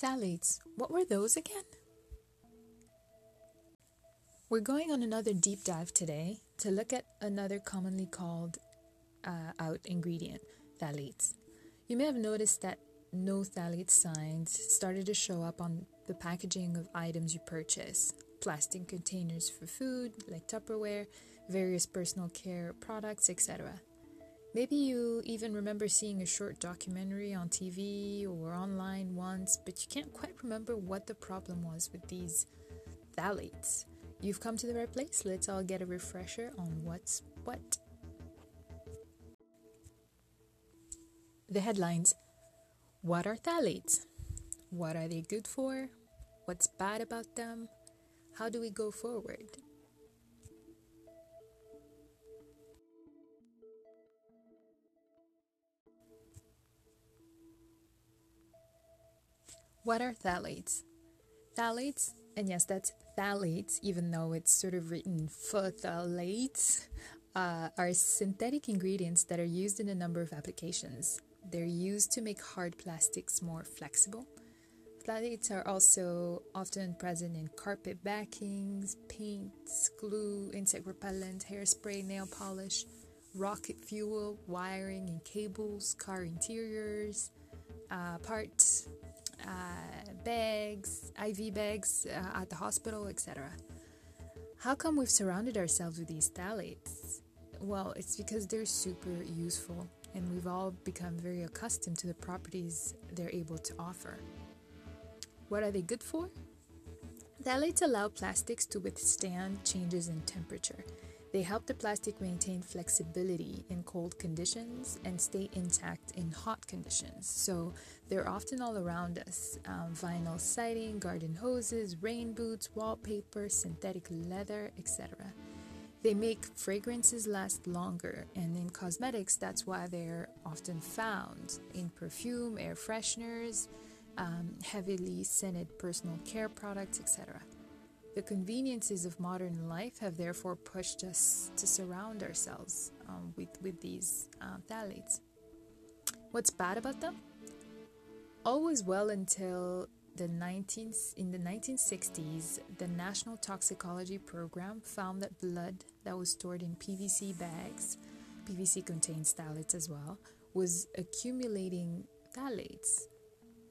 Phthalates, what were those again? We're going on another deep dive today to look at another commonly called uh, out ingredient, phthalates. You may have noticed that no phthalate signs started to show up on the packaging of items you purchase plastic containers for food, like Tupperware, various personal care products, etc. Maybe you even remember seeing a short documentary on TV or online once, but you can't quite remember what the problem was with these phthalates. You've come to the right place. Let's all get a refresher on what's what. The headlines What are phthalates? What are they good for? What's bad about them? How do we go forward? What are phthalates? Phthalates, and yes, that's phthalates, even though it's sort of written phthalates, uh, are synthetic ingredients that are used in a number of applications. They're used to make hard plastics more flexible. Phthalates are also often present in carpet backings, paints, glue, insect repellent, hairspray, nail polish, rocket fuel, wiring and cables, car interiors, uh, parts, uh, bags, IV bags uh, at the hospital, etc. How come we've surrounded ourselves with these phthalates? Well, it's because they're super useful and we've all become very accustomed to the properties they're able to offer. What are they good for? Phthalates allow plastics to withstand changes in temperature they help the plastic maintain flexibility in cold conditions and stay intact in hot conditions. So they're often all around us um, vinyl siding, garden hoses, rain boots, wallpaper, synthetic leather, etc. They make fragrances last longer, and in cosmetics, that's why they're often found in perfume, air fresheners, um, heavily scented personal care products, etc. The conveniences of modern life have therefore pushed us to surround ourselves um, with, with these uh, phthalates. What's bad about them? All was well until the 19th, in the 1960s, the National Toxicology Program found that blood that was stored in PVC bags, PVC contains phthalates as well, was accumulating phthalates.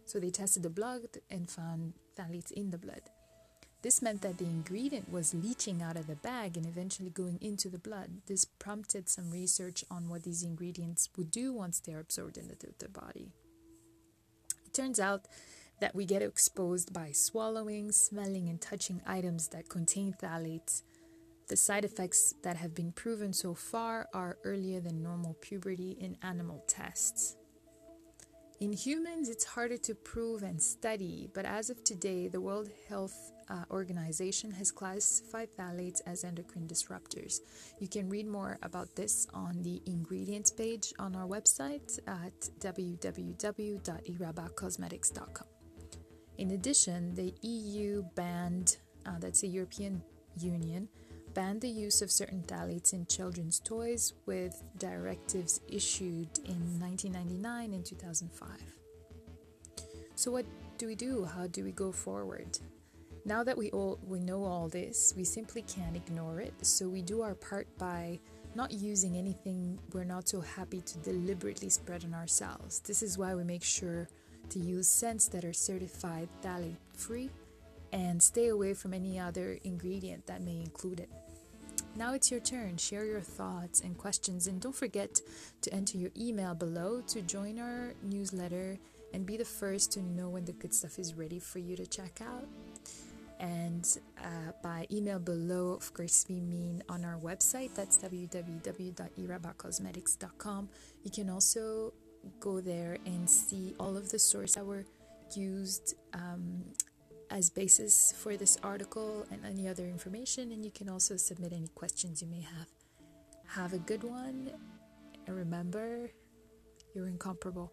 So they tested the blood and found phthalates in the blood. This meant that the ingredient was leaching out of the bag and eventually going into the blood. This prompted some research on what these ingredients would do once they're absorbed into the body. It turns out that we get exposed by swallowing, smelling, and touching items that contain phthalates. The side effects that have been proven so far are earlier than normal puberty in animal tests. In humans, it's harder to prove and study, but as of today, the World Health uh, Organization has classified phthalates as endocrine disruptors. You can read more about this on the ingredients page on our website at www.irabacosmetics.com. In addition, the EU banned, uh, that's the European Union, banned the use of certain phthalates in children's toys with directives issued in 1999 and 2005. So, what do we do? How do we go forward? Now that we all we know all this, we simply can't ignore it. So we do our part by not using anything we're not so happy to deliberately spread on ourselves. This is why we make sure to use scents that are certified phthalate free and stay away from any other ingredient that may include it. Now it's your turn. Share your thoughts and questions, and don't forget to enter your email below to join our newsletter and be the first to know when the good stuff is ready for you to check out. And uh, by email below, of course, we mean on our website that's www.irabacosmetics.com. You can also go there and see all of the sources that were used um, as basis for this article and any other information, and you can also submit any questions you may have. Have a good one, and remember, you're incomparable.